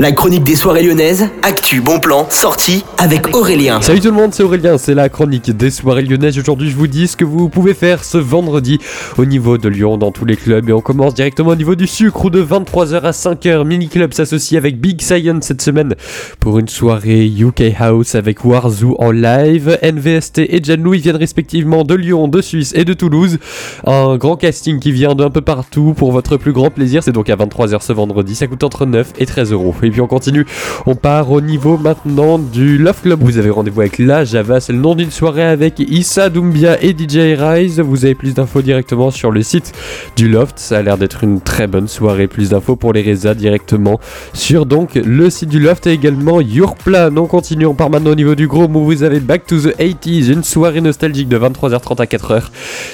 La chronique des soirées lyonnaises, actu, bon plan, sortie avec Aurélien. Salut tout le monde, c'est Aurélien, c'est la chronique des soirées lyonnaises. Aujourd'hui, je vous dis ce que vous pouvez faire ce vendredi au niveau de Lyon dans tous les clubs. Et on commence directement au niveau du sucre où de 23h à 5h, Mini Club s'associe avec Big Science cette semaine pour une soirée UK House avec Warzoo en live. NVST et Jan Louis viennent respectivement de Lyon, de Suisse et de Toulouse. Un grand casting qui vient d'un peu partout pour votre plus grand plaisir. C'est donc à 23h ce vendredi. Ça coûte entre 9 et 13 euros. Et puis on continue. On part au niveau maintenant du Love Club. Vous avez rendez-vous avec la Java. C'est le nom d'une soirée avec Issa Doumbia et DJ Rise. Vous avez plus d'infos directement sur le site du Loft. Ça a l'air d'être une très bonne soirée. Plus d'infos pour les Reza directement sur donc le site du Loft et également Your Plan. On continue. On part maintenant au niveau du gros où vous avez Back to the 80s. Une soirée nostalgique de 23h30 à 4h.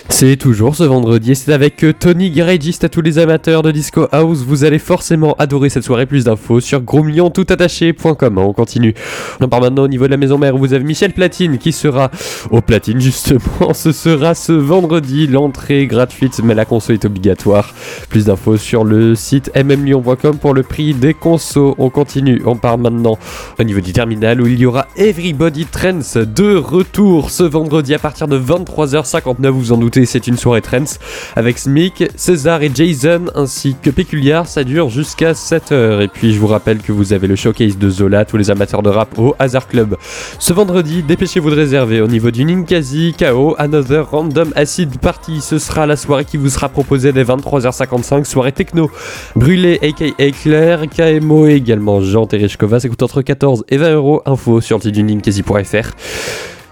C'est toujours ce vendredi c'est avec Tony Garagist à tous les amateurs de Disco House. Vous allez forcément adorer cette soirée. Plus d'infos sur toutattaché.com. On continue. On part maintenant au niveau de la maison mère. Vous avez Michel Platine qui sera au platine justement. Ce sera ce vendredi. L'entrée gratuite, mais la conso est obligatoire. Plus d'infos sur le site mmlyon.com pour le prix des consos. On continue. On part maintenant au niveau du terminal où il y aura Everybody Trends de retour ce vendredi à partir de 23h59. Vous en doutez, c'est une soirée Trends avec Smic, César et Jason ainsi que Péculiar. Ça dure jusqu'à 7h. Et puis je vous rappelle que vous avez le showcase de Zola, tous les amateurs de rap au Hazard Club. Ce vendredi, dépêchez-vous de réserver au niveau du Ninkasi, KO, Another Random Acid Party. Ce sera la soirée qui vous sera proposée dès 23h55, soirée techno. Brûlé, aka Claire, KMO également Jean Tereshkova. Ça coûte entre 14 et 20 euros. Info sur Ninkasi.fr.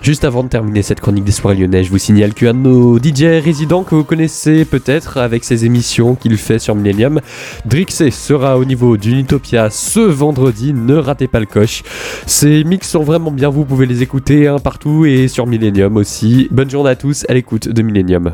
Juste avant de terminer cette chronique des soirées lyonnais, je vous signale qu'un de nos DJ résidents que vous connaissez peut-être avec ses émissions qu'il fait sur Millennium, Drixé sera au niveau d'une Utopia ce vendredi. Ne ratez pas le coche. Ces mix sont vraiment bien, vous pouvez les écouter partout et sur Millennium aussi. Bonne journée à tous à l'écoute de Millennium.